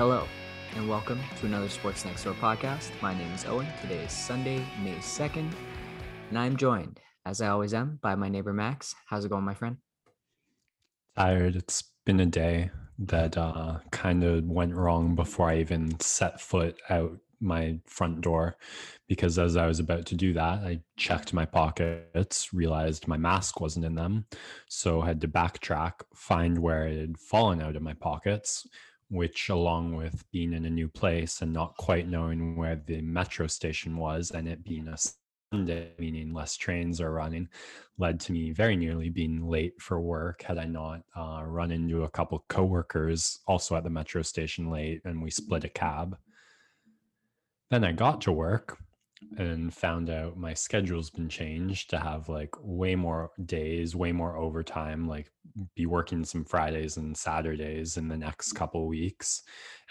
Hello, and welcome to another Sports Next Door podcast. My name is Owen. Today is Sunday, May 2nd, and I'm joined, as I always am, by my neighbor Max. How's it going, my friend? Tired. It's been a day that uh, kind of went wrong before I even set foot out my front door because as I was about to do that, I checked my pockets, realized my mask wasn't in them. So I had to backtrack, find where it had fallen out of my pockets, which along with being in a new place and not quite knowing where the metro station was and it being a Sunday, meaning less trains are running, led to me very nearly being late for work had I not uh, run into a couple coworkers also at the metro station late and we split a cab. Then I got to work and found out my schedule's been changed to have like way more days, way more overtime, like be working some Fridays and Saturdays in the next couple weeks.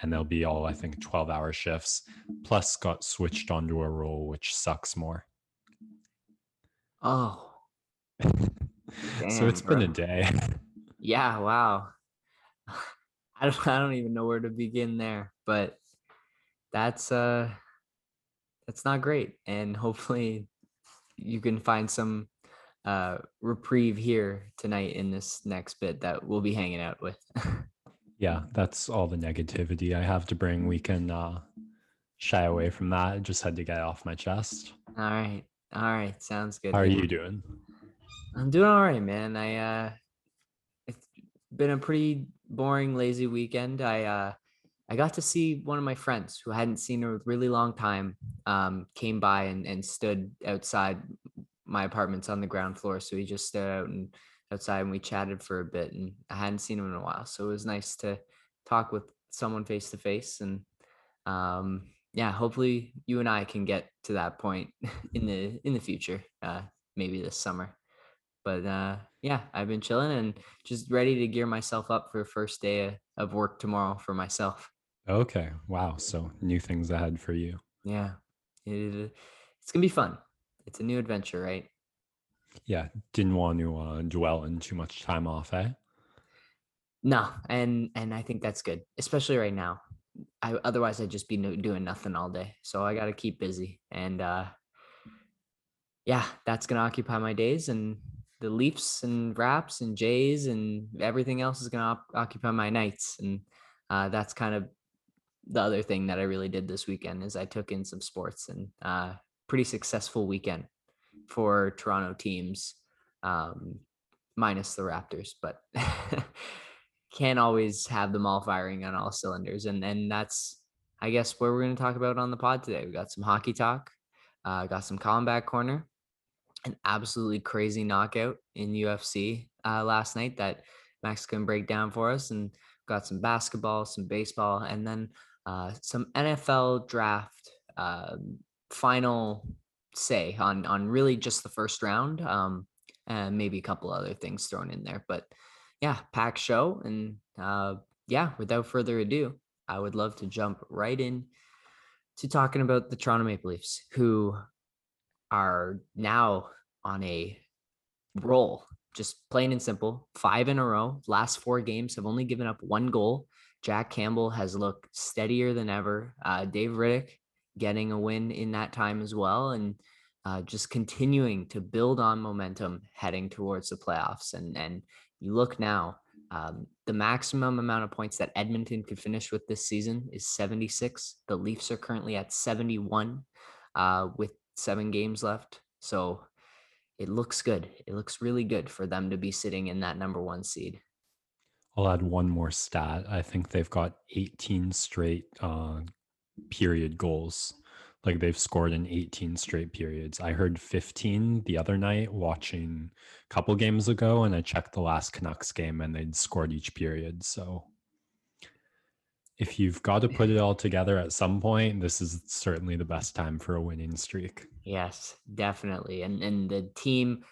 And they'll be all, I think, 12 hour shifts, plus got switched onto a role which sucks more. Oh, so it's Damn, been a day. yeah, wow. I don't, I don't even know where to begin there, but that's uh that's not great. And hopefully you can find some uh reprieve here tonight in this next bit that we'll be hanging out with. yeah, that's all the negativity I have to bring. We can uh, shy away from that. I just had to get off my chest. all right. All right. Sounds good. How are you doing? I'm doing all right, man. I uh it's been a pretty boring, lazy weekend. I uh I got to see one of my friends who I hadn't seen in a really long time. Um, came by and, and stood outside my apartment's on the ground floor. So he just stood out and outside and we chatted for a bit and I hadn't seen him in a while. So it was nice to talk with someone face to face and um yeah, hopefully you and I can get to that point in the in the future. Uh maybe this summer but uh yeah i've been chilling and just ready to gear myself up for first day of work tomorrow for myself Okay. Wow. So new things ahead for you. yeah it, it's gonna be fun it's a new adventure right Yeah. Didn't want to uh, dwell in too much time off, eh? no and and i think that's good especially right now i otherwise i'd just be no, doing nothing all day so i gotta keep busy and uh yeah that's gonna occupy my days and the leafs and wraps and jays and everything else is gonna op- occupy my nights and uh that's kind of the other thing that I really did this weekend is I took in some sports and uh, pretty successful weekend for Toronto teams, um, minus the Raptors, but can't always have them all firing on all cylinders. And and that's I guess where we're going to talk about on the pod today. We got some hockey talk, uh, got some combat corner, an absolutely crazy knockout in UFC uh, last night that Max can break down for us, and got some basketball, some baseball, and then uh, some NFL draft um, final say on on really just the first round, um, and maybe a couple other things thrown in there. But yeah, pack show, and uh, yeah, without further ado, I would love to jump right in to talking about the Toronto Maple Leafs, who are now on a roll, just plain and simple, five in a row. Last four games have only given up one goal. Jack Campbell has looked steadier than ever. Uh, Dave Rittich getting a win in that time as well, and uh, just continuing to build on momentum heading towards the playoffs. And and you look now, um, the maximum amount of points that Edmonton could finish with this season is 76. The Leafs are currently at 71 uh, with seven games left. So it looks good. It looks really good for them to be sitting in that number one seed. I'll add one more stat. I think they've got 18 straight uh, period goals. Like they've scored in 18 straight periods. I heard 15 the other night watching a couple games ago, and I checked the last Canucks game and they'd scored each period. So if you've got to put it all together at some point, this is certainly the best time for a winning streak. Yes, definitely. And and the team,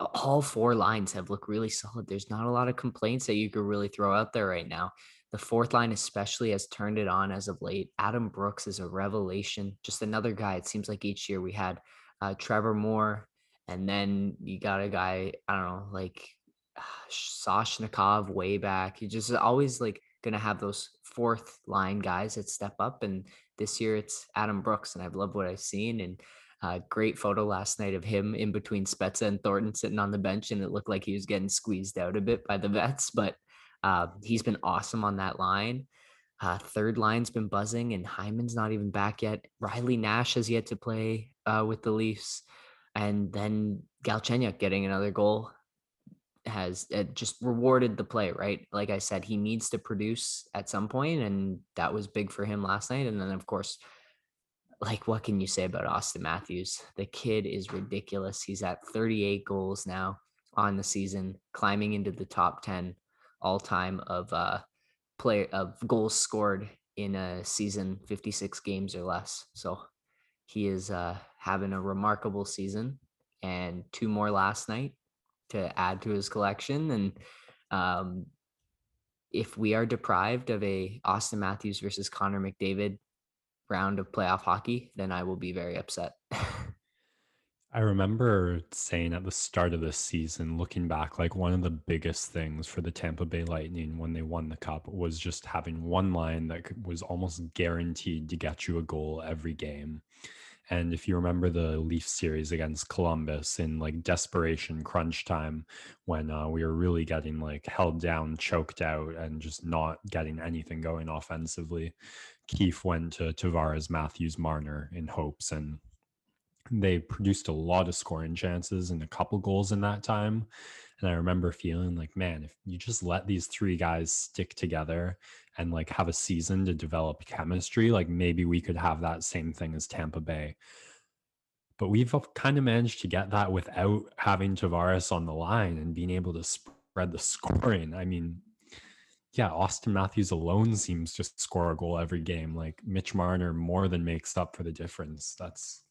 all four lines have looked really solid. There's not a lot of complaints that you could really throw out there right now. The fourth line, especially, has turned it on as of late. Adam Brooks is a revelation. Just another guy. It seems like each year we had uh, Trevor Moore And then you got a guy, I don't know, like Soshnikov way back. You just always like gonna have those fourth line guys that step up. And this year it's Adam Brooks, and I've loved what I've seen. And uh, great photo last night of him in between Spezza and Thornton sitting on the bench, and it looked like he was getting squeezed out a bit by the vets. But uh, he's been awesome on that line. Uh, third line's been buzzing, and Hyman's not even back yet. Riley Nash has yet to play uh, with the Leafs, and then Galchenyuk getting another goal has uh, just rewarded the play, right? Like I said, he needs to produce at some point, and that was big for him last night. And then, of course, like what can you say about Auston Matthews? The kid is ridiculous. He's at 38 goals now on the season, climbing into the top 10 all time of uh play of goals scored in a season, 56 games or less. So he is uh having a remarkable season and two more last night to add to his collection. And um, if we are deprived of a Auston Matthews versus Connor McDavid round of playoff hockey, then I will be very upset. I remember saying at the start of this season, looking back, like one of the biggest things for the Tampa Bay Lightning when they won the cup was just having one line that was almost guaranteed to get you a goal every game. And if you remember the Leaf series against Columbus in like desperation crunch time, when uh, we were really getting like held down, choked out, and just not getting anything going offensively, Keefe went to Tavares, Matthews, Marner in hopes, and they produced a lot of scoring chances and a couple goals in that time. And I remember feeling like, man, if you just let these three guys stick together and like have a season to develop chemistry, like maybe we could have that same thing as Tampa Bay. But we've kind of managed to get that without having Tavares on the line and being able to spread the scoring. I mean, yeah, Auston Matthews alone seems to score a goal every game. Like Mitch Marner more than makes up for the difference. That's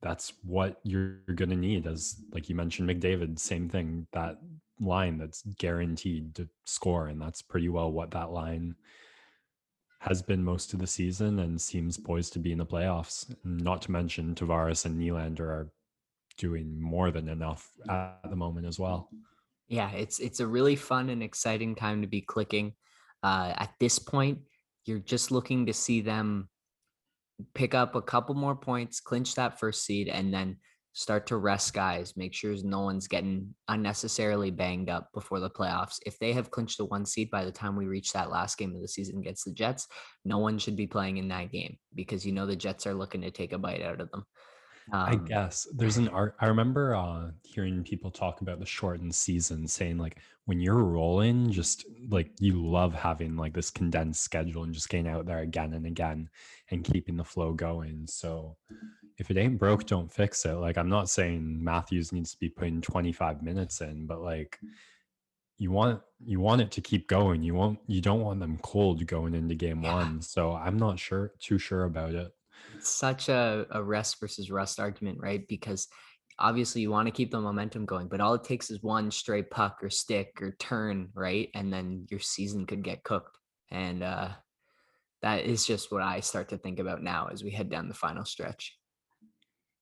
that's what you're going to need as like you mentioned mcdavid same thing that line that's guaranteed to score and that's pretty well what that line has been most of the season and seems poised to be in the playoffs not to mention tavares and Nylander are doing more than enough at the moment as well yeah it's it's a really fun and exciting time to be clicking uh, at this point you're just looking to see them pick up a couple more points, clinch that first seed, and then start to rest guys, make sure no one's getting unnecessarily banged up before the playoffs. If they have clinched the one seed by the time we reach that last game of the season against the Jets, no one should be playing in that game because you know the Jets are looking to take a bite out of them. Um, I guess there's an art. I remember uh, hearing people talk about the shortened season, saying like when you're rolling, just like you love having like this condensed schedule and just getting out there again and again and keeping the flow going. So if it ain't broke, don't fix it. Like I'm not saying Matthews needs to be putting 25 minutes in, but like you want you want it to keep going. You want you don't want them cold going into game yeah. one. So I'm not sure too sure about it such a, a rest versus rust argument, right? Because obviously you want to keep the momentum going, but all it takes is one stray puck or stick or turn, right? And then your season could get cooked. And uh, that is just what I start to think about now as we head down the final stretch.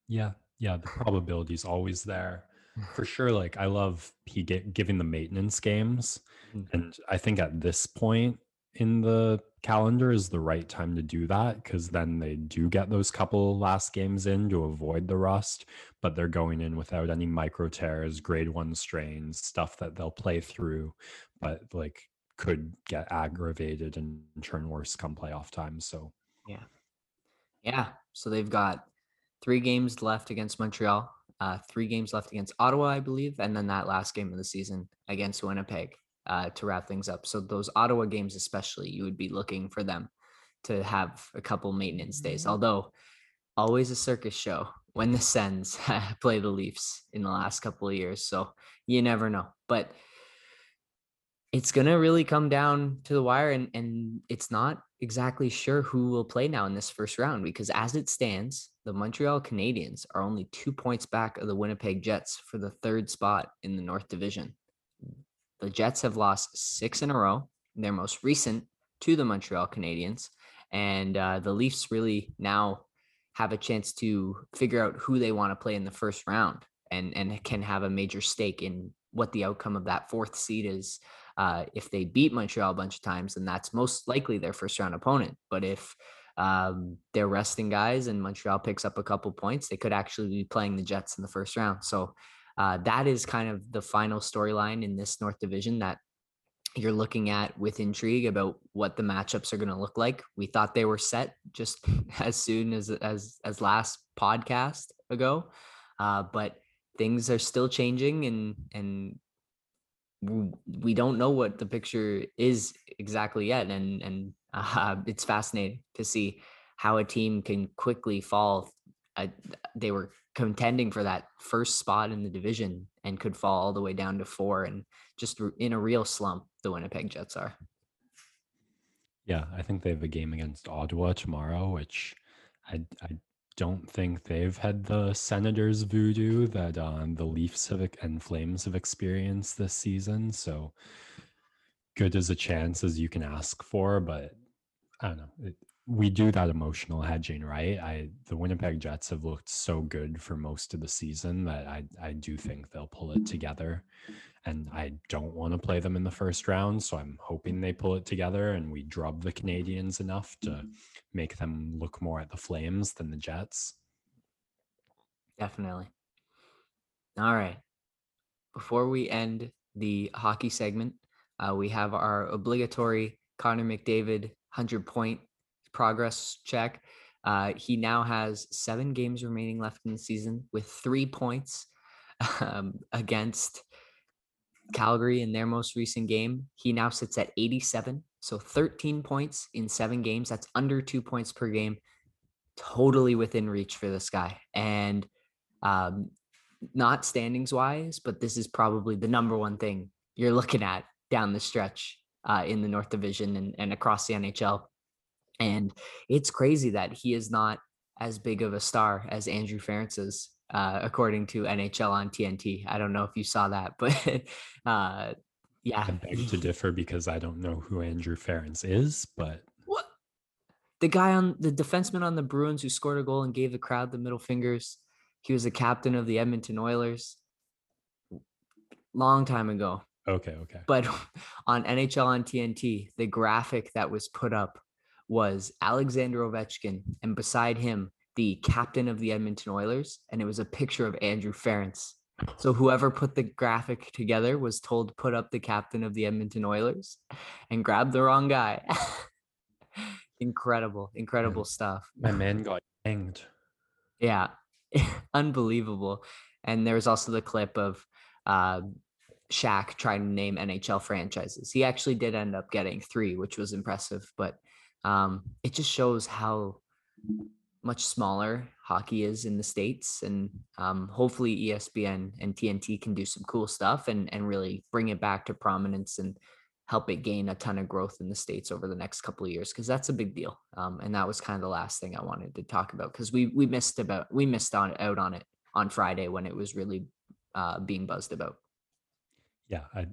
Yeah. Yeah. The probability is always there. For sure. Like I love he get, giving the maintenance games. Mm-hmm. And I think at this point, in the calendar is the right time to do that because then they do get those couple last games in to avoid the rust, but they're going in without any micro tears, grade one strains, stuff that they'll play through, but like could get aggravated and turn worse come playoff time. So, yeah. Yeah. So they've got three games left against Montreal, uh, three games left against Ottawa, I believe, and then that last game of the season against Winnipeg uh, to wrap things up. So those Ottawa games, especially, you would be looking for them to have a couple maintenance days. Mm-hmm. Although always a circus show when the Sens play the Leafs in the last couple of years. So you never know. But it's gonna really come down to the wire, and and it's not exactly sure who will play now in this first round because as it stands, the Montreal Canadiens are only two points back of the Winnipeg Jets for the third spot in the North Division. The Jets have lost six in a row, their most recent to the Montreal Canadiens. And uh, the Leafs really now have a chance to figure out who they want to play in the first round and and can have a major stake in what the outcome of that fourth seed is. Uh, if they beat Montreal a bunch of times, then that's most likely their first round opponent. But if um, they're resting guys and Montreal picks up a couple points, they could actually be playing the Jets in the first round. So uh, that is kind of the final storyline in this North Division that you're looking at with intrigue about what the matchups are going to look like. We thought they were set just as soon as as as last podcast ago, uh, but things are still changing, and and we don't know what the picture is exactly yet, and and uh, it's fascinating to see how a team can quickly fall. Uh, they were contending for that first spot in the division and could fall all the way down to four and just in a real slump the winnipeg jets are. Yeah i think they have a game against ottawa tomorrow which i, I don't think they've had the senators voodoo that um, the leafs have and flames have experienced this season so good as a chance as you can ask for but i don't know it, we do that emotional hedging, right? I the Winnipeg Jets have looked so good for most of the season that I I do think they'll pull it together. And I don't want to play them in the first round, so I'm hoping they pull it together and we drub the Canadiens enough to make them look more at the Flames than the Jets. Definitely. All right. Before we end the hockey segment, uh, we have our obligatory Connor McDavid 100 point progress check. Uh, he now has seven games remaining left in the season with three points um, against Calgary in their most recent game. He now sits at 87. So 13 points in seven games. That's under two points per game. Totally within reach for this guy. And um, not standings wise, but this is probably the number one thing you're looking at down the stretch uh, in the North Division and, and across the NHL. And it's crazy that he is not as big of a star as Andrew Ference is, uh, according to NHL on TNT. I don't know if you saw that, but uh, yeah. I beg to differ because I don't know who Andrew Ference is, but what the guy on the defenseman on the Bruins who scored a goal and gave the crowd the middle fingers. He was the captain of the Edmonton Oilers long time ago. Okay, okay. But on NHL on TNT, the graphic that was put up was Alexander Ovechkin, and beside him, the captain of the Edmonton Oilers, and it was a picture of Andrew Ference. So whoever put the graphic together was told to put up the captain of the Edmonton Oilers and grab the wrong guy. incredible, incredible stuff. My man got hanged. Yeah, unbelievable. And there was also the clip of uh, Shaq trying to name NHL franchises. He actually did end up getting three, which was impressive. But um, it just shows how much smaller hockey is in the states and um, hopefully espn and tnt can do some cool stuff and, and really bring it back to prominence and help it gain a ton of growth in the states over the next couple of years because that's a big deal. Um, and that was kind of the last thing i wanted to talk about because we we missed about we missed on out on it on friday when it was really uh, being buzzed about. Yeah I,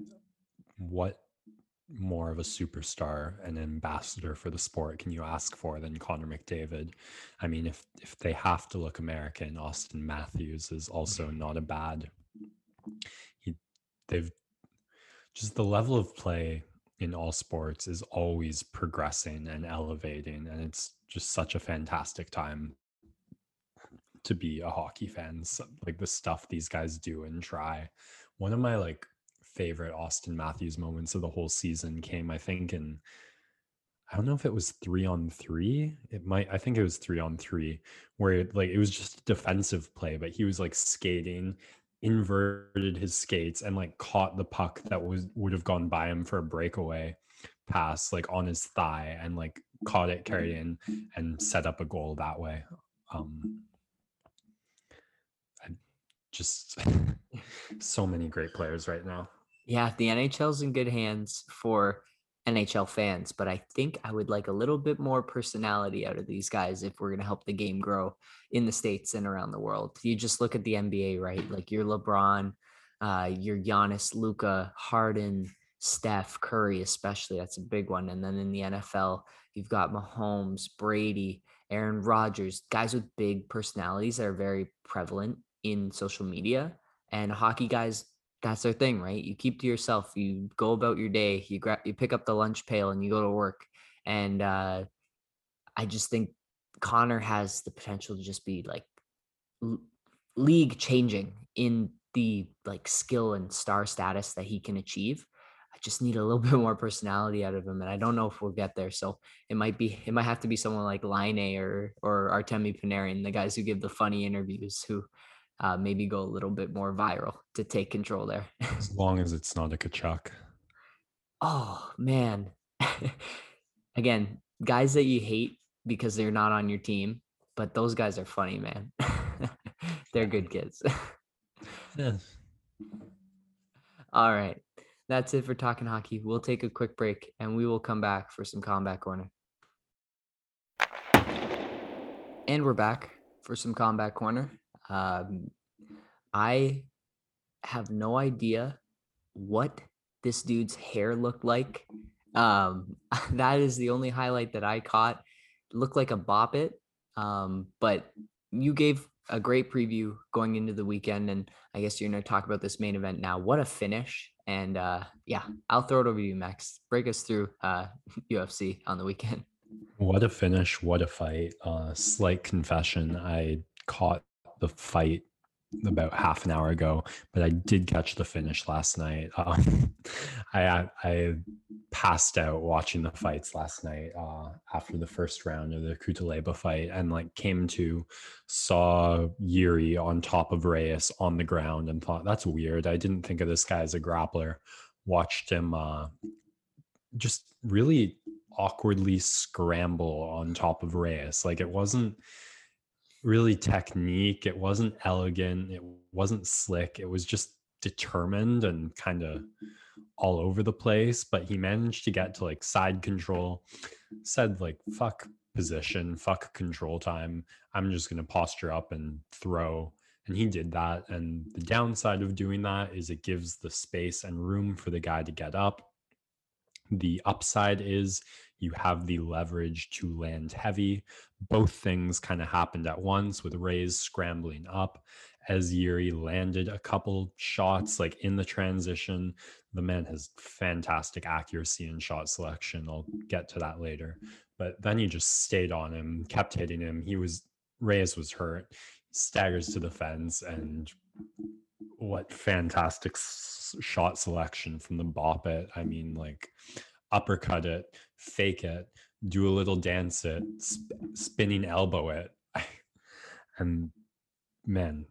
what more of a superstar and ambassador for the sport can you ask for than Connor McDavid? I mean, if if they have to look American, Auston Matthews is also not a bad. He, they've just the level of play in all sports is always progressing and elevating, and it's just such a fantastic time to be a hockey fan. So, like the stuff these guys do and try. One of my like favorite Auston Matthews moments of the whole season came, I think, in I don't know if it was three on three. It might, I think it was three on three, where it, like it was just defensive play, but he was like skating, inverted his skates, and like caught the puck that was would have gone by him for a breakaway pass, like on his thigh, and like caught it, carried in, and set up a goal that way. Um, I just so many great players right now. Yeah, the NHL's in good hands for NHL fans, but I think I would like a little bit more personality out of these guys if we're going to help the game grow in the States and around the world. You just look at the NBA, right? Like your LeBron, uh, your Giannis, Luka, Harden, Steph, Curry, especially. That's a big one. And then in the NFL, you've got Mahomes, Brady, Aaron Rodgers, guys with big personalities that are very prevalent in social media. And hockey guys, that's their thing, right? You keep to yourself. You go about your day. You grab, you pick up the lunch pail, and you go to work. And uh, I just think Connor has the potential to just be like l- league changing in the like skill and star status that he can achieve. I just need a little bit more personality out of him, and I don't know if we'll get there. So it might be it might have to be someone like Laine or or Artemi Panarin, the guys who give the funny interviews, who uh, maybe go a little bit more viral to take control there. as long as it's not a Tkachuk. oh man, again, guys that you hate because they're not on your team, but those guys are funny, man. they're good kids. Yeah. All right. That's it for talking hockey. We'll take a quick break and we will come back for some combat corner. And we're back for some combat corner. Um, I have no idea what this dude's hair looked like. Um, that is the only highlight that I caught. It looked like a bop it. Um, but you gave a great preview going into the weekend, and I guess you're going to talk about this main event now. What a finish! And uh, yeah, I'll throw it over to you, Max. Break us through uh, UFC on the weekend. What a finish! What a fight! Uh, slight confession: I caught the fight about half an hour ago, but I did catch the finish last night. Um, I I passed out watching the fights last night uh, after the first round of the Cutelaba fight, and like came to saw Yuri on top of Reyes on the ground and thought that's weird. I didn't think of this guy as a grappler. Watched him uh, just really awkwardly scramble on top of Reyes. Like it wasn't really technique. It wasn't elegant. It wasn't slick. It was just determined and kind of all over the place. But he managed to get to like side control, said like, fuck position, fuck control time. I'm just going to posture up and throw. And he did that. And the downside of doing that is it gives the space and room for the guy to get up. The upside is you have the leverage to land heavy. Both things kind of happened at once with Reyes scrambling up as Yuri landed a couple shots like in the transition. The man has fantastic accuracy and shot selection. I'll get to that later. But then he just stayed on him, kept hitting him. He was Reyes was hurt, staggers to the fence, and what fantastic shot selection from the bop it. I mean, like uppercut it, fake it, do a little dance it, sp- spinning elbow it. and man,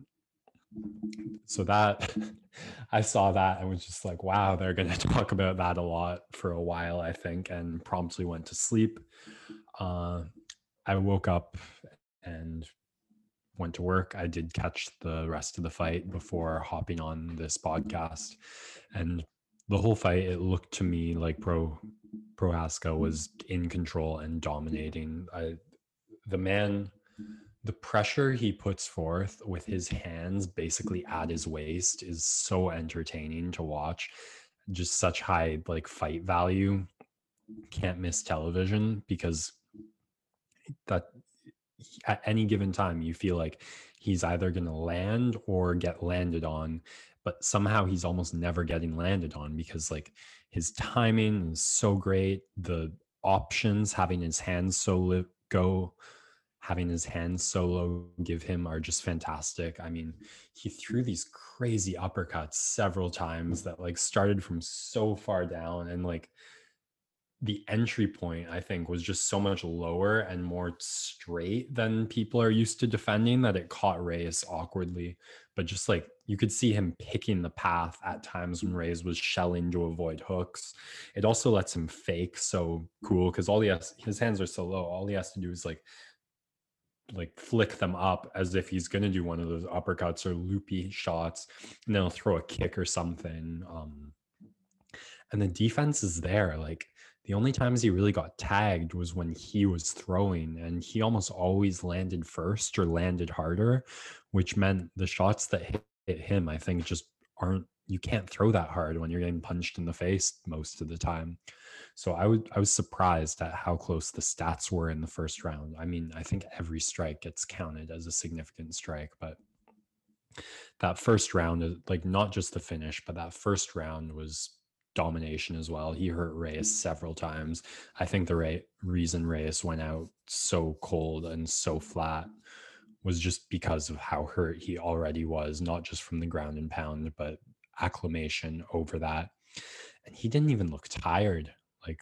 so that I saw that and was just like, wow, they're going to talk about that a lot for a while, I think, and promptly went to sleep. Uh, I woke up and went to work. I did catch the rest of the fight before hopping on this podcast. And the whole fight, it looked to me like Pro Prochazka was in control and dominating. I, the man, the pressure he puts forth with his hands basically at his waist is so entertaining to watch. Just such high like fight value. Can't miss television because that at any given time you feel like he's either going to land or get landed on but somehow he's almost never getting landed on because like his timing is so great the options having his hands so li- go having his hands so low give him are just fantastic. I mean he threw these crazy uppercuts several times that like started from so far down and like the entry point i think was just so much lower and more straight than people are used to defending that it caught reyes awkwardly but just like you could see him picking the path at times when reyes was shelling to avoid hooks. It also lets him fake so cool because all he has his hands are so low all he has to do is like like flick them up as if he's going to do one of those uppercuts or loopy shots and then he'll throw a kick or something um and the defense is there like the only times he really got tagged was when he was throwing, and he almost always landed first or landed harder, which meant the shots that hit him, I think, just aren't you can't throw that hard when you're getting punched in the face most of the time. So I would I was surprised at how close the stats were in the first round. I mean, I think every strike gets counted as a significant strike, but that first round, uh, like not just the finish, but that first round was domination as well. He hurt Reyes mm. several times. I think the Ray- reason Reyes went out so cold and so flat was just because of how hurt he already was, not just from the ground and pound, but acclamation over that. And he didn't even look tired. Like,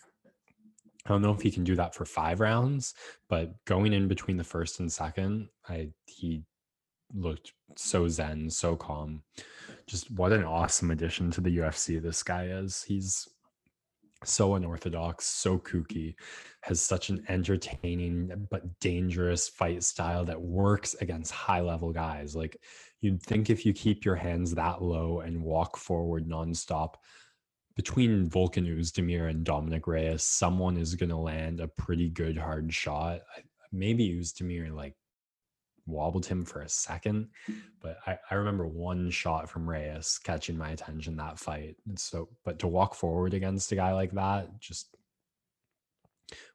I don't know if he can do that for five rounds, but going in between the first and second, I he looked so zen, so calm. Just what an awesome addition to the UFC this guy is. He's so unorthodox, so kooky, has such an entertaining but dangerous fight style that works against high level guys. Like you'd think if you keep your hands that low and walk forward nonstop, between Volkan Oezdemir and Dominick Reyes, someone is going to land a pretty good hard shot. Maybe Oezdemir like wobbled him for a second. But I, I remember one shot from Reyes catching my attention that fight. And so, but to walk forward against a guy like that, just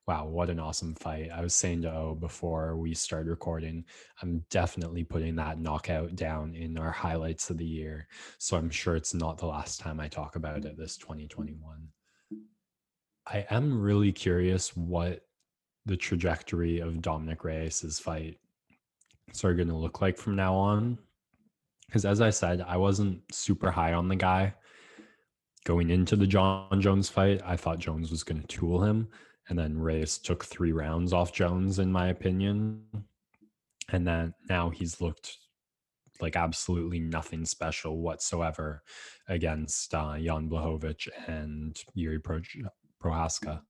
wow, what an awesome fight. I was saying to O before we started recording, I'm definitely putting that knockout down in our highlights of the year. So I'm sure it's not the last time I talk about it this 2021. I am really curious what the trajectory of Dominick Reyes's fight are going to look like from now on. Because as I said, I wasn't super high on the guy going into the Jon Jones fight. I thought Jones was going to tool him. And then Reyes took three rounds off Jones, in my opinion. And then now he's looked like absolutely nothing special whatsoever against uh, Jan Blachowicz and Yuri Pro- Prochazka.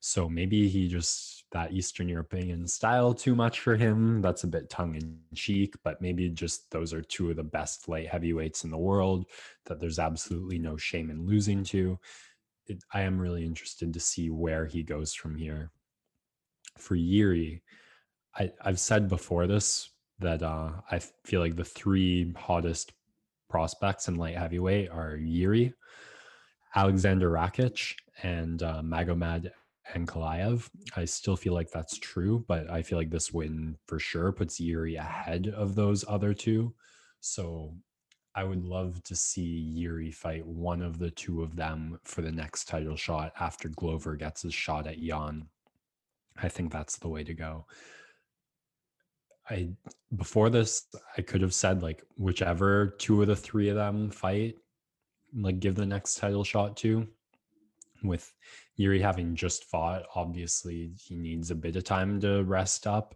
So maybe he just that Eastern European style too much for him. That's a bit tongue in cheek, but maybe just those are two of the best light heavyweights in the world that there's absolutely no shame in losing to. It, I am really interested to see where he goes from here. For Yuri, I, I've said before this that uh, I feel like the three hottest prospects in light heavyweight are Yuri, Alexander Rakic, and uh, Magomed Ankalaev. I still feel like that's true, but I feel like this win for sure puts Yuri ahead of those other two. So I would love to see Yuri fight one of the two of them for the next title shot after Glover gets his shot at Jan. I think that's the way to go. I before this, I could have said like whichever two of the three of them fight, like give the next title shot to with Yuri having just fought, obviously he needs a bit of time to rest up.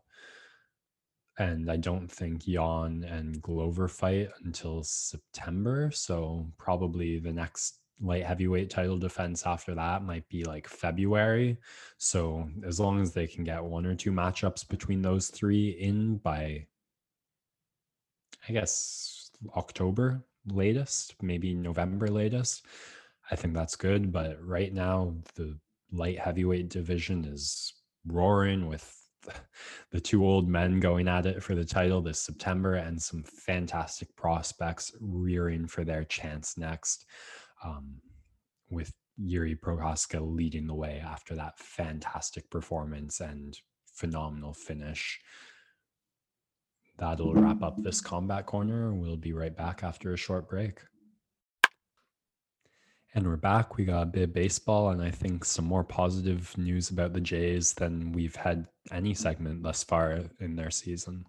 And I don't think Jan and Glover fight until September. So probably the next light heavyweight title defense after that might be like February. So as long as they can get one or two matchups between those three in by, I guess, October latest, maybe November latest, I think that's good. But right now, the light heavyweight division is roaring with the two old men going at it for the title this September and some fantastic prospects rearing for their chance next. Um, with Yuri Prochazka leading the way after that fantastic performance and phenomenal finish. That'll wrap up this combat corner. We'll be right back after a short break. And we're back. We got a bit of baseball, and I think some more positive news about the Jays than we've had any segment thus far in their season.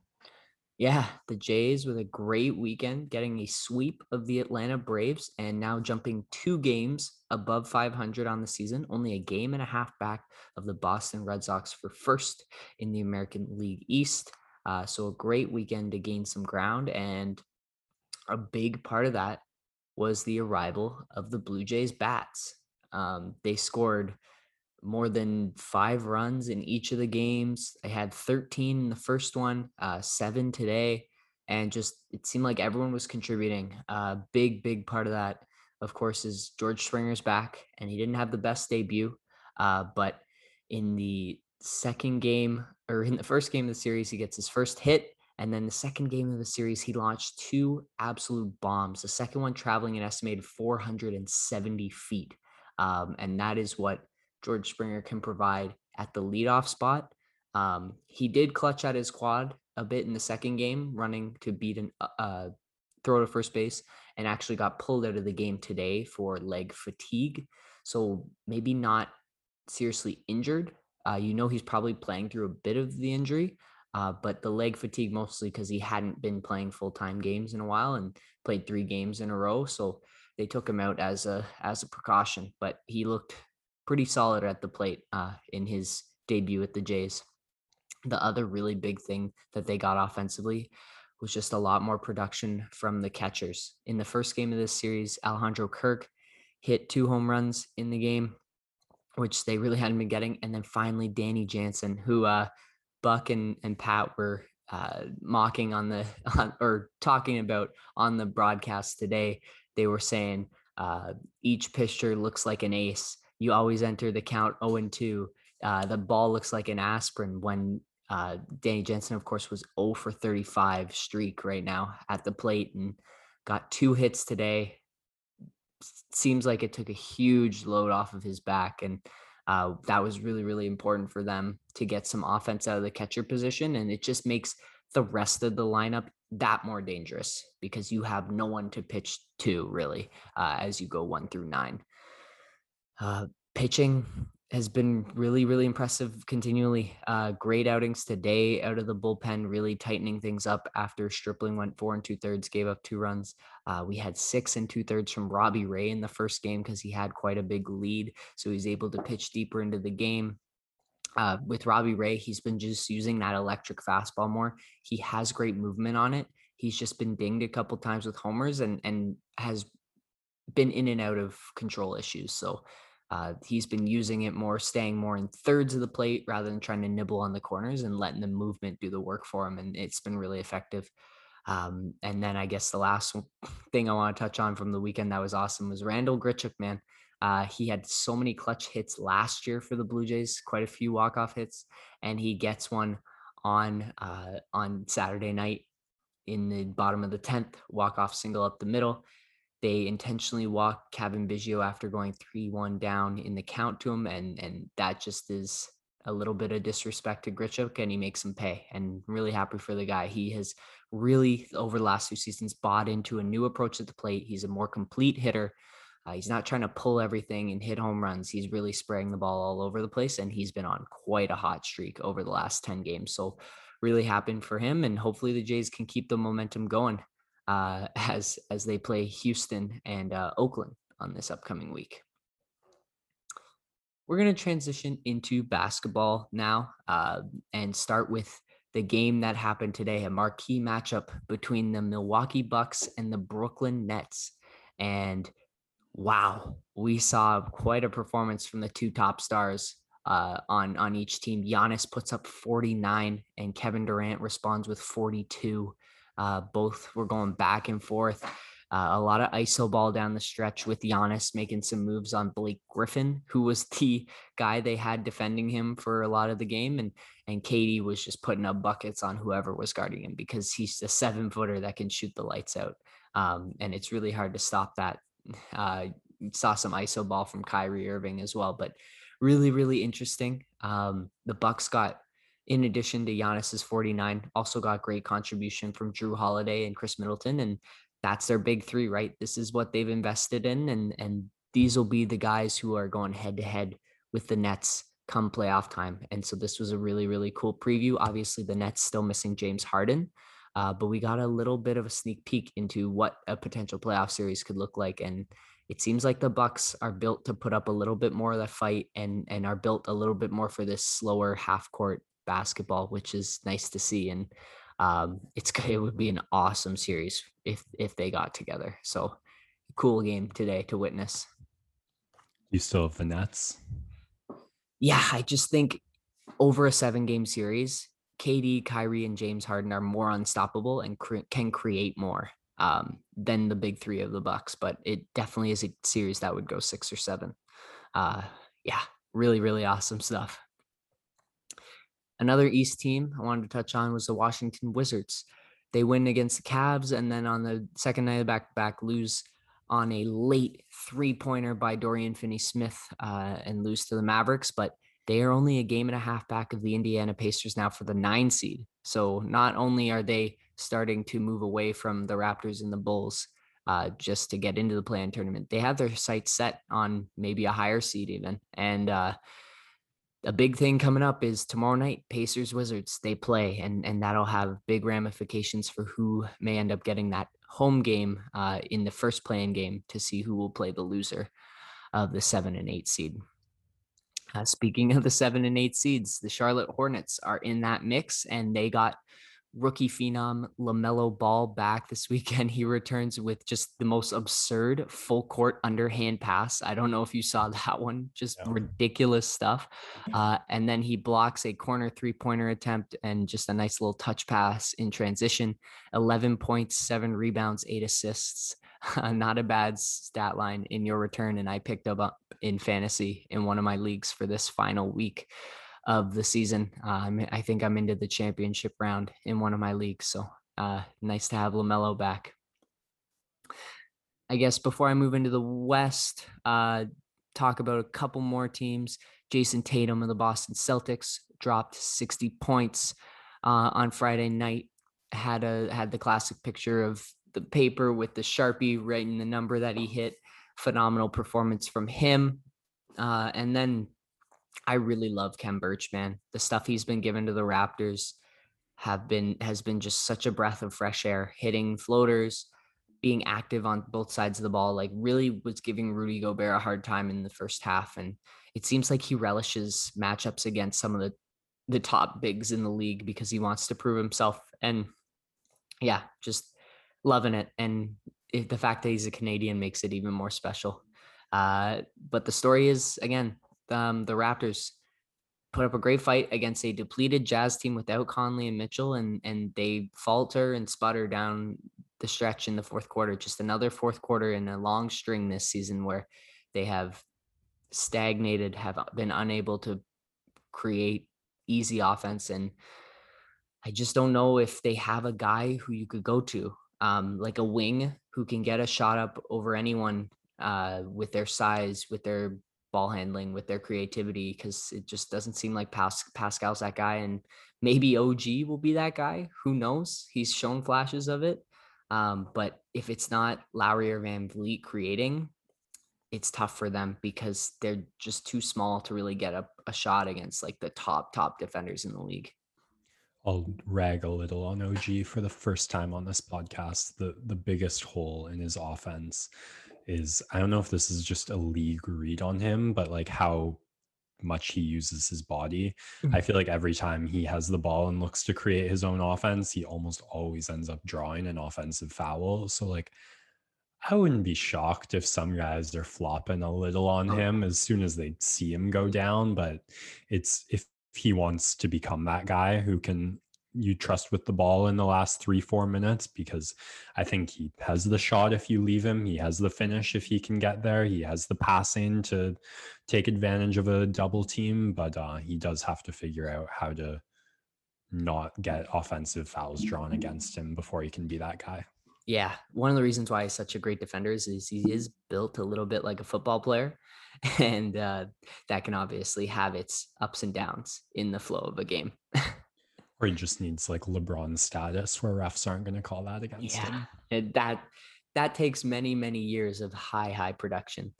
Yeah, the Jays with a great weekend, getting a sweep of the Atlanta Braves and now jumping two games above 500 on the season, only a game and a half back of the Boston Red Sox for first in the American League East. Uh, so a great weekend to gain some ground. And a big part of that was the arrival of the Blue Jays bats. Um, they scored more than five runs in each of the games. They had 13 in the first one, uh, seven today, and just it seemed like everyone was contributing. A uh, big, big part of that, of course, is George Springer's back, and he didn't have the best debut, uh, but in the second game or in the first game of the series, he gets his first hit And then the second game of the series, he launched two absolute bombs. The second one traveling an estimated 470 feet. Um, and that is what George Springer can provide at the leadoff spot. Um, he did clutch at his quad a bit in the second game, running to beat an uh, uh, throw to first base, and actually got pulled out of the game today for leg fatigue. So maybe not seriously injured. Uh, you know he's probably playing through a bit of the injury, uh, but the leg fatigue mostly because he hadn't been playing full time games in a while and played three games in a row. So they took him out as a as a precaution. But he looked pretty solid at the plate uh, in his debut with the Jays. The other really big thing that they got offensively was just a lot more production from the catchers. In the first game of this series, Alejandro Kirk hit two home runs in the game, which they really hadn't been getting. And then finally, Danny Jansen, who uh, Buck and, and Pat were uh, mocking on the on, or talking about on the broadcast today. They were saying uh, each pitcher looks like an ace. You always enter the count 0 and 2. Uh, the ball looks like an aspirin when uh, Danny Jansen, of course, was 0 for 35 streak right now at the plate and got two hits today. Seems like it took a huge load off of his back. And uh, that was really, really important for them to get some offense out of the catcher position. And it just makes the rest of the lineup that more dangerous because you have no one to pitch to really uh, as you go one through nine. Uh, pitching has been really, really impressive continually. Uh, great outings today out of the bullpen, really tightening things up after Stripling went four and two thirds, gave up two runs. Uh, we had six and two thirds from Robbie Ray in the first game because he had quite a big lead. So he's able to pitch deeper into the game. Uh, with Robbie Ray, he's been just using that electric fastball more. He has great movement on it. He's just been dinged a couple times with homers and and has been in and out of control issues. So uh, he's been using it more, staying more in thirds of the plate rather than trying to nibble on the corners and letting the movement do the work for him. And it's been really effective. Um, and then I guess the last thing I want to touch on from the weekend that was awesome was Randall Grichuk, man. Uh, he had so many clutch hits last year for the Blue Jays, quite a few walk-off hits, and he gets one on uh, on Saturday night in the bottom of the tenth, walk-off single up the middle. They intentionally walk Cavan Biggio after going three-one down in the count to him, and and that just is a little bit of disrespect to Grichuk, and he makes him pay. And really happy for the guy. He has really over the last two seasons bought into a new approach at the plate. He's a more complete hitter. Uh, he's not trying to pull everything and hit home runs. He's really spraying the ball all over the place, and he's been on quite a hot streak over the last 10 games. So, really happy for him, and hopefully the Jays can keep the momentum going uh, as as they play Houston and uh, Oakland on this upcoming week. We're going to transition into basketball now uh, and start with the game that happened today, a marquee matchup between the Milwaukee Bucks and the Brooklyn Nets. And wow, we saw quite a performance from the two top stars uh, on on each team. Giannis puts up 49, and Kevin Durant responds with 42. Uh, both were going back and forth. Uh, a lot of ISO ball down the stretch with Giannis making some moves on Blake Griffin, who was the guy they had defending him for a lot of the game, and and KD was just putting up buckets on whoever was guarding him because he's a seven footer that can shoot the lights out, um, and it's really hard to stop that uh, saw some ISO ball from Kyrie Irving as well, but really, really interesting. Um, the Bucks got, in addition to Giannis's 49, also got great contribution from Jrue Holiday and Khris Middleton, and that's their big three, right? This is what they've invested in, and and these will be the guys who are going head to head with the Nets come playoff time. And so this was a really, really cool preview. Obviously, the Nets still missing James Harden, uh, but we got a little bit of a sneak peek into what a potential playoff series could look like. And it seems like the Bucks are built to put up a little bit more of that fight and and are built a little bit more for this slower half court basketball, which is nice to see. And um, it's it would be an awesome series if if they got together. So cool game today to witness. You still have the Nets? Yeah, I just think over a seven game series, KD, Kyrie, and James Harden are more unstoppable and cre- can create more um, than the big three of the Bucks. But it definitely is a series that would go six or seven. Uh, yeah, really, really awesome stuff. Another East team I wanted to touch on was the Washington Wizards. They win against the Cavs, and then on the second night of back to back, lose on a late three pointer by Dorian Finney Smith uh, and lose to the Mavericks. But they are only a game and a half back of the Indiana Pacers now for the nine seed. So not only are they starting to move away from the Raptors and the Bulls uh, just to get into the play-in tournament, they have their sights set on maybe a higher seed even. And uh, a big thing coming up is tomorrow night pacers wizards they play and and that'll have big ramifications for who may end up getting that home game uh, in the first play-in game to see who will play the loser of the seven and eight seed. Uh, speaking of the seven and eight seeds the charlotte hornets are in that mix and they got rookie phenom LaMelo Ball back this weekend. He returns with just the most absurd full court underhand pass. I don't know if you saw that one, just no. ridiculous stuff. Uh, and then he blocks a corner three pointer attempt and just a nice little touch pass in transition. 11 points, seven rebounds, eight assists. Not a bad stat line in your return. And I picked up in fantasy in one of my leagues for this final week of the season. Um, I think I'm into the championship round in one of my leagues. So uh, nice to have LaMelo back. I guess before I move into the West, uh, talk about a couple more teams. Jayson Tatum of the Boston Celtics dropped 60 points uh, on Friday night. Had a had the classic picture of the paper with the sharpie writing the number that he hit. Phenomenal performance from him. Uh, and then I really love Khem Birch, man. The stuff he's been given to the Raptors have been has been just such a breath of fresh air, hitting floaters, being active on both sides of the ball. Like really was giving Rudy Gobert a hard time in the first half, and it seems like he relishes matchups against some of the the top bigs in the league because he wants to prove himself. And yeah, just loving it. And the fact that he's a Canadian makes it even more special. Uh, but the story is again um, the Raptors put up a great fight against a depleted Jazz team without Conley and Mitchell, and and they falter and sputter down the stretch in the fourth quarter. Just another fourth quarter in a long string this season where they have stagnated, have been unable to create easy offense, and I just don't know if they have a guy who you could go to, um, like a wing who can get a shot up over anyone uh, with their size, with their ball handling, with their creativity, because it just doesn't seem like Pas- Pascal's that guy. And maybe OG will be that guy. Who knows? He's shown flashes of it. Um, but if it's not Lowry or VanVleet creating, it's tough for them because they're just too small to really get a, a shot against like the top, top defenders in the league. I'll rag a little on OG for the first time on this podcast. The the biggest hole in his offense is I don't know if this is just a league read on him, but like how much he uses his body. Mm-hmm. I feel like every time he has the ball and looks to create his own offense, he almost always ends up drawing an offensive foul. So like I wouldn't be shocked if some guys are flopping a little on him as soon as they see him go down, but it's if he wants to become that guy who can you trust with the ball in the last three, four minutes because I think he has the shot if you leave him. He has the finish if he can get there. He has the passing to take advantage of a double team, but uh, he does have to figure out how to not get offensive fouls drawn against him before he can be that guy. Yeah. One of the reasons why he's such a great defender is he is built a little bit like a football player. And uh, that can obviously have its ups and downs in the flow of a game. Or he just needs like LeBron status where refs aren't going to call that against yeah, him. And that that takes many many years of high high production.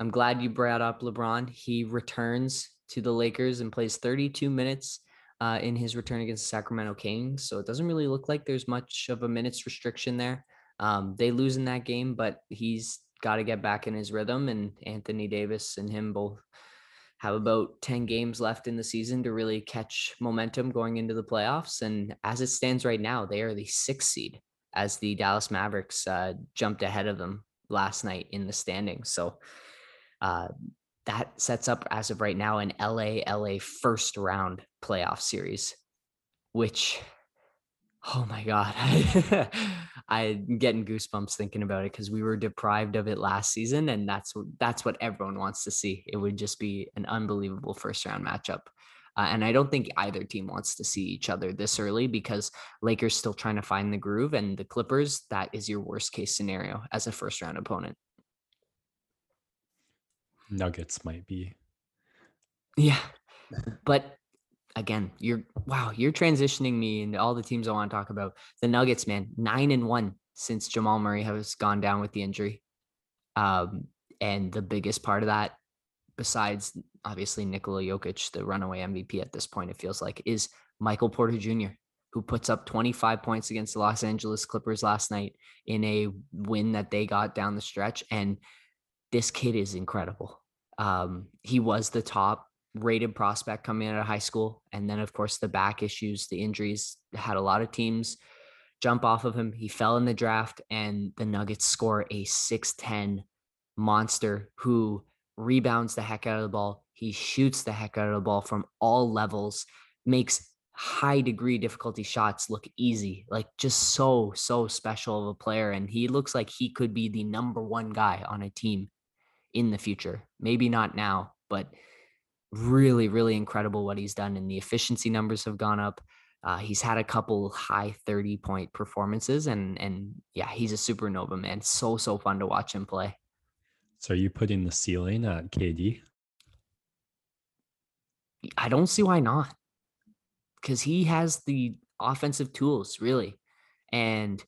I'm glad you brought up LeBron. He returns to the Lakers and plays 32 minutes uh, in his return against the Sacramento Kings. So it doesn't really look like there's much of a minutes restriction there. Um, they lose in that game, but he's got to get back in his rhythm. And Anthony Davis and him both have about 10 games left in the season to really catch momentum going into the playoffs. And as it stands right now, they are the sixth seed as the Dallas Mavericks uh, jumped ahead of them last night in the standings. So uh, that sets up, as of right now, an LA LA first round playoff series, which, oh my God, I'm getting goosebumps thinking about it because we were deprived of it last season, and that's that's what everyone wants to see. It would just be an unbelievable first round matchup. Uh, and I don't think either team wants to see each other this early because Lakers still trying to find the groove, and the Clippers, that is your worst case scenario as a first round opponent. Nuggets might be. Yeah. But again, you're wow, you're transitioning me into all the teams I want to talk about. The Nuggets, man, nine and one since Jamal Murray has gone down with the injury. Um, and the biggest part of that, besides obviously Nikola Jokic, the runaway MVP at this point, it feels like, is Michael Porter Jr., who puts up 25 points against the Los Angeles Clippers last night in a win that they got down the stretch. And this kid is incredible. Um, he was the top rated prospect coming out of high school. And then, of course, the back issues, the injuries had a lot of teams jump off of him. He fell in the draft, and the Nuggets score a 6'10 monster who rebounds the heck out of the ball. He shoots the heck out of the ball from all levels, makes high degree difficulty shots look easy, like just so, so special of a player. And he looks like he could be the number one guy on a team in the future. Maybe not now, but really, really incredible what he's done. And the efficiency numbers have gone up. Uh, he's had a couple high 30 point performances and and yeah, he's a supernova man. So so fun to watch him play. So are you putting the ceiling at KD? I don't see why not. Cuz he has the offensive tools, really. And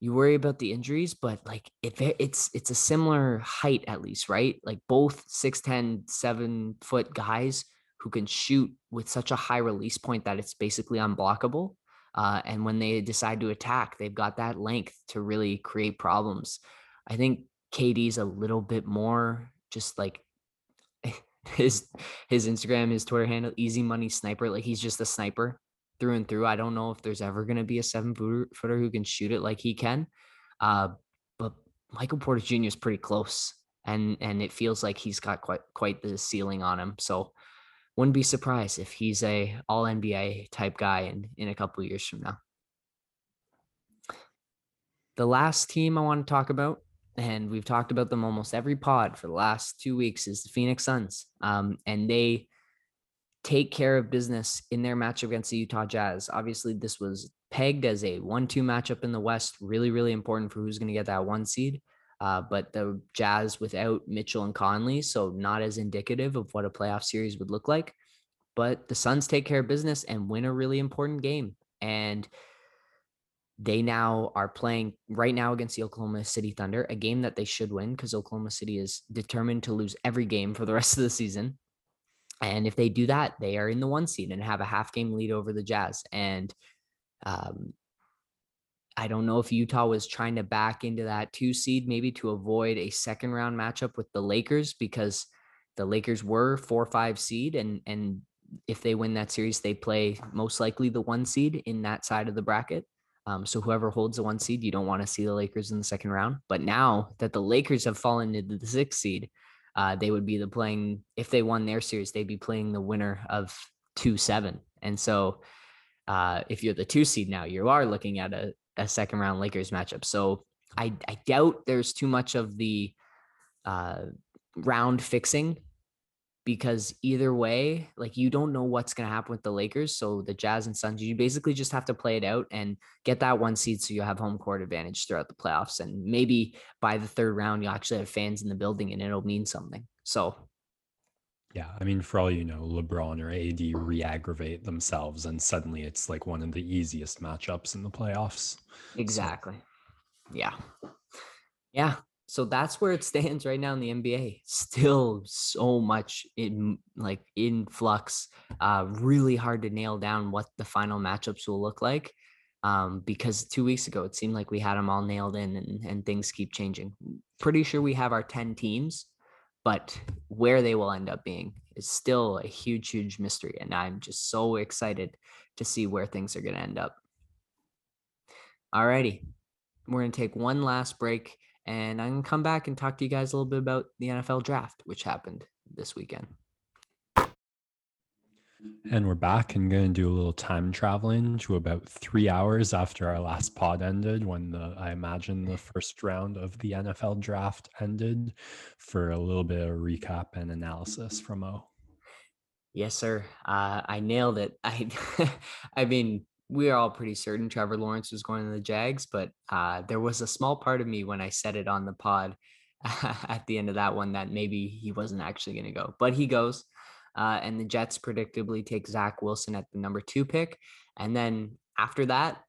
you worry about the injuries, but like it, it's it's a similar height at least, right? Like both 6'10, 7 foot guys who can shoot with such a high release point that it's basically unblockable. Uh, and when they decide to attack, they've got that length to really create problems. I think KD's a little bit more just like his his Instagram, his Twitter handle, easy money sniper. Like he's just a sniper through and through. I don't know if there's ever going to be a seven footer who can shoot it like he can. Uh, but Michael Porter Jr. is pretty close, and and it feels like he's got quite quite the ceiling on him. So wouldn't be surprised if he's a All NBA type guy in in a couple years from now. The last team I want to talk about, and we've talked about them almost every pod for the last two weeks, is the Phoenix Suns. Um, and they take care of business in their match against the Utah Jazz. Obviously, this was pegged as a one-two matchup in the West. Really, really important for who's going to get that one seed. Uh, but the Jazz without Mitchell and Conley, so not as indicative of what a playoff series would look like. But the Suns take care of business and win a really important game. And they now are playing right now against the Oklahoma City Thunder, a game that they should win because Oklahoma City is determined to lose every game for the rest of the season. And if they do that, they are in the one seed and have a half game lead over the Jazz. And um, I don't know if Utah was trying to back into that two seed, maybe to avoid a second round matchup with the Lakers because the Lakers were four five seed and and if they win that series, they play most likely the one seed in that side of the bracket. Um, so whoever holds the one seed, you don't want to see the Lakers in the second round. But now that the Lakers have fallen into the sixth seed, uh, they would be the playing if they won their series, they'd be playing the winner of two seven. And so, uh, if you're the two seed now, you are looking at a, a second round Lakers matchup. So I, I doubt there's too much of the uh, round fixing because either way, like you don't know what's going to happen with the Lakers. So the Jazz and Suns, you basically just have to play it out and get that one seed so you have home court advantage throughout the playoffs. And maybe by the third round, you actually have fans in the building and it'll mean something. So, yeah, I mean, for all you know, LeBron or AD re aggravate themselves, and suddenly it's like one of the easiest matchups in the playoffs. Exactly. So. Yeah. Yeah so that's where it stands right now in the NBA. Still so much in like in flux. Uh, really hard to nail down what the final matchups will look like. Um, because two weeks ago it seemed like we had them all nailed in, and, and things keep changing. Pretty sure we have our ten teams, but where they will end up being is still a huge, huge mystery. And I'm just so excited to see where things are going to end up. Alrighty, we're going to take one last break and I'm gonna come back and talk to you guys a little bit about the NFL draft, which happened this weekend. And we're back and going to do a little time traveling to about three hours after our last pod ended, when the I imagine the first round of the NFL draft ended, for a little bit of recap and analysis from O. Yes, sir. Uh, I nailed it. I, I mean, we are all pretty certain Trevor Lawrence was going to the Jags, but uh, there was a small part of me when I said it on the pod at the end of that one that maybe he wasn't actually going to go, but he goes. Uh, and the Jets predictably take Zach Wilson at the number two pick. And then after that,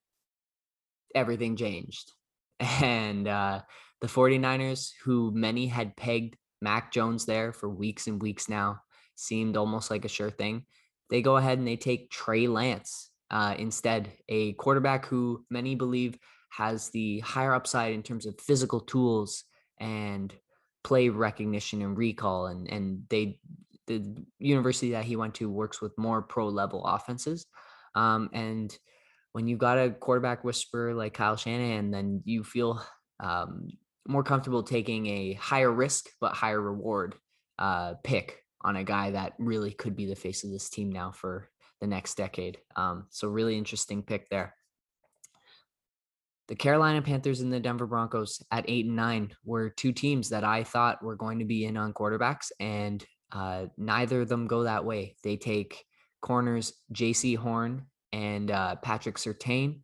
everything changed. And uh, the 49ers, who many had pegged Mac Jones there for weeks and weeks now, seemed almost like a sure thing. They go ahead and they take Trey Lance uh, instead, a quarterback who many believe has the higher upside in terms of physical tools and play recognition and recall. And and they the university that he went to works with more pro level offenses. Um, and when you've got a quarterback whisperer like Kyle Shanahan, then you feel um, more comfortable taking a higher risk but higher reward uh, pick on a guy that really could be the face of this team now for the next decade. Um, so really interesting pick there. The Carolina Panthers and the Denver Broncos at eight and nine were two teams that I thought were going to be in on quarterbacks, and uh, neither of them go that way. They take corners Jaycee Horn and uh, Patrick Surtain.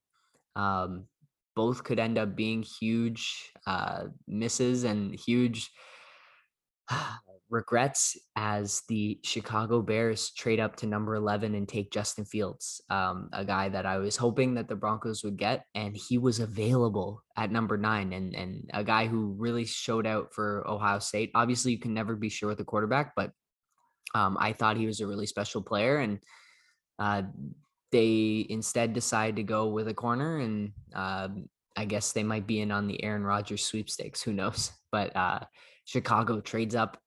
Um, both could end up being huge uh, misses and huge regrets as the Chicago Bears trade up to number 11 and take Justin Fields, um, a guy that I was hoping that the Broncos would get. And he was available at number nine and, and a guy who really showed out for Ohio State. Obviously, you can never be sure with the quarterback, but um, I thought he was a really special player. And uh, they instead decided to go with a corner. And uh, I guess they might be in on the Aaron Rodgers sweepstakes. Who knows? But uh, Chicago trades up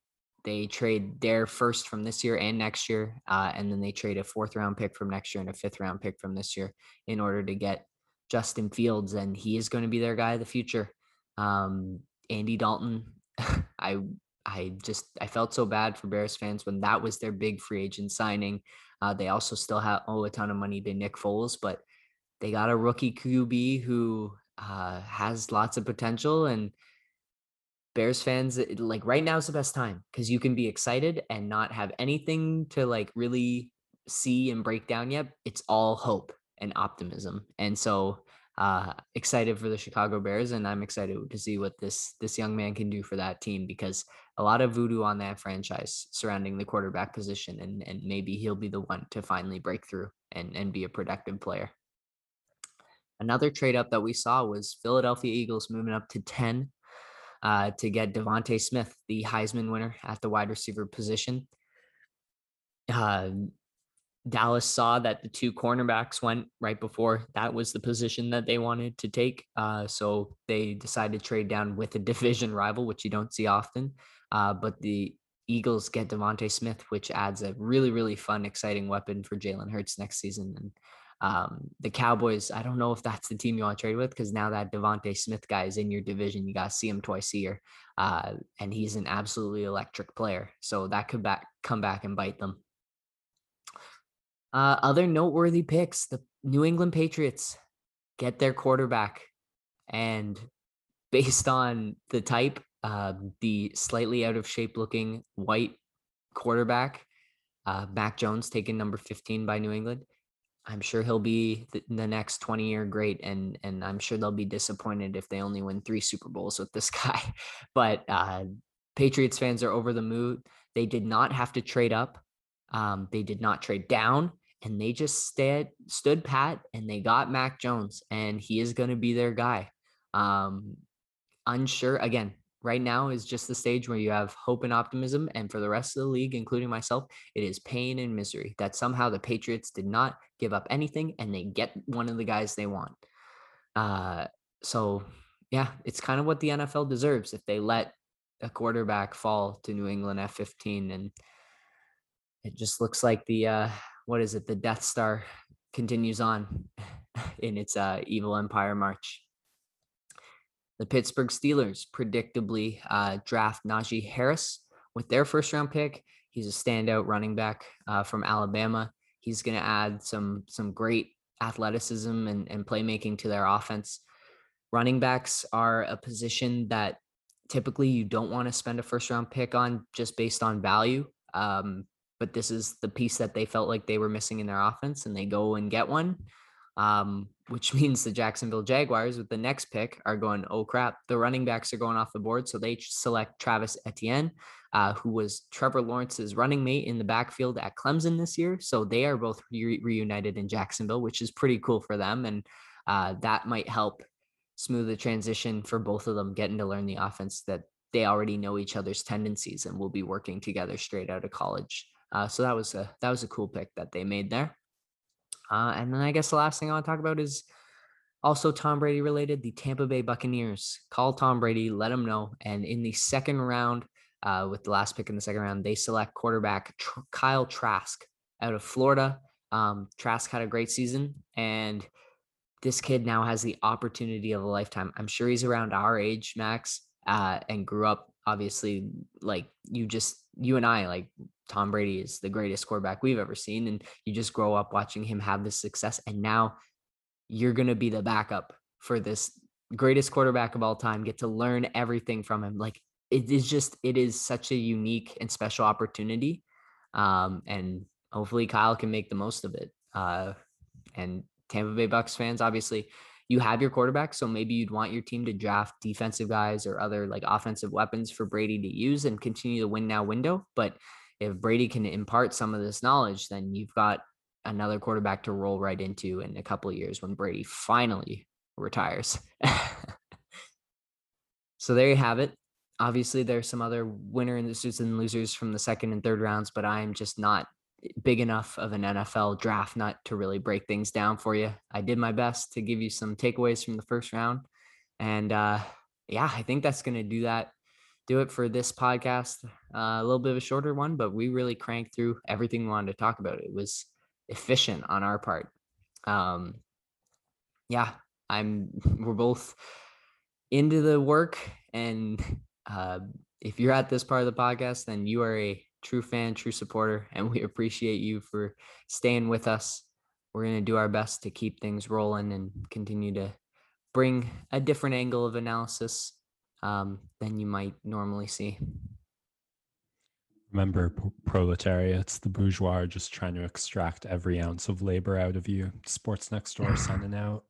they trade their first from this year and next year, uh, and then they trade a fourth round pick from next year and a fifth round pick from this year in order to get Justin Fields, and he is going to be their guy of the future. Um, Andy Dalton, I I just I felt so bad for Bears fans when that was their big free agent signing. Uh, they also still have owe a ton of money to Nick Foles, but they got a rookie QB who uh, has lots of potential and Bears fans, like right now is the best time because you can be excited and not have anything to like really see and break down yet. It's all hope and optimism. And so uh excited for the Chicago Bears and I'm excited to see what this this young man can do for that team because a lot of voodoo on that franchise surrounding the quarterback position and and maybe he'll be the one to finally break through and and be a productive player. Another trade up that we saw was Philadelphia Eagles moving up to 10 uh, to get DeVonta Smith, the Heisman winner at the wide receiver position. Uh, Dallas saw that the two cornerbacks went right before that was the position that they wanted to take. Uh, so they decided to trade down with a division rival, which you don't see often. Uh, but the Eagles get DeVonta Smith, which adds a really, really fun, exciting weapon for Jalen Hurts next season. And um, the Cowboys, I don't know if that's the team you want to trade with because now that DeVonta Smith guy is in your division, you got to see him twice a year, uh, and he's an absolutely electric player. So that could back come back and bite them. Uh, other noteworthy picks: the New England Patriots get their quarterback, and based on the type, uh, the slightly out of shape looking white quarterback, uh, Mac Jones taken number fifteen by New England I'm sure he'll be the, the, next 20 year great and and I'm sure they'll be disappointed if they only win 3 Super Bowls with this guy. But uh, Patriots fans are over the moon. They did not have to trade up. Um, they did not trade down and they just stayed, stood pat and they got Mac Jones and he is going to be their guy. Um, unsure again, right now is just the stage where you have hope and optimism. And for the rest of the league, including myself, it is pain and misery that somehow the Patriots did not give up anything and they get one of the guys they want. Uh, so, yeah, it's kind of what the NFL deserves if they let a quarterback fall to New England at 15. And it just looks like the, uh, what is it, the Death Star continues on in its uh, evil empire march. The Pittsburgh Steelers predictably uh, draft Najee Harris with their first round pick. He's a standout running back uh, from Alabama. He's going to add some some great athleticism and, and playmaking to their offense. Running backs are a position that typically you don't want to spend a first round pick on just based on value. Um, but this is the piece that they felt like they were missing in their offense, and they go and get one. Um, which means the Jacksonville Jaguars with the next pick are going, oh crap, the running backs are going off the board. So they select Travis Etienne, uh, who was Trevor Lawrence's running mate in the backfield at Clemson this year. So they are both re- reunited in Jacksonville, which is pretty cool for them. And uh, that might help smooth the transition for both of them getting to learn the offense that they already know each other's tendencies and will be working together straight out of college. Uh, so that was a that was a cool pick that they made there. Uh, and then I guess the last thing I want to talk about is also Tom Brady related. The Tampa Bay Buccaneers call Tom Brady, let him know, and in the second round, uh, with the last pick in the second round, they select quarterback Kyle Trask out of Florida. Um, Trask had a great season, and this kid now has the opportunity of a lifetime. I'm sure he's around our age, Max, uh, and grew up obviously like you just you and I like Tom Brady is the greatest quarterback we've ever seen, and you just grow up watching him have this success, and now you're gonna be the backup for this greatest quarterback of all time. Get to learn everything from him. Like it is just it is such a unique and special opportunity, um, and hopefully Kyle can make the most of it. Uh, and Tampa Bay Bucks fans, obviously, you have your quarterback, so maybe you'd want your team to draft defensive guys or other like offensive weapons for Brady to use and continue the win now window. But if Brady can impart some of this knowledge, then you've got another quarterback to roll right into in a couple of years when Brady finally retires. so there you have it. Obviously, there's some other winner in the suits and losers from the second and third rounds, but I'm just not big enough of an NFL draft nut to really break things down for you. I did my best to give you some takeaways from the first round. And uh, yeah, I think that's going to do that. Do it for this podcast. Uh, a little bit of a shorter one, but we really cranked through everything we wanted to talk about. It was efficient on our part. Um, yeah, I'm. We're both into the work, and uh, if you're at this part of the podcast, then you are a true fan, true supporter, and we appreciate you for staying with us. We're going to do our best to keep things rolling and continue to bring a different angle of analysis um, than you might normally see. Remember, proletariats, the bourgeois just trying to extract every ounce of labor out of you. Sports next door signing out.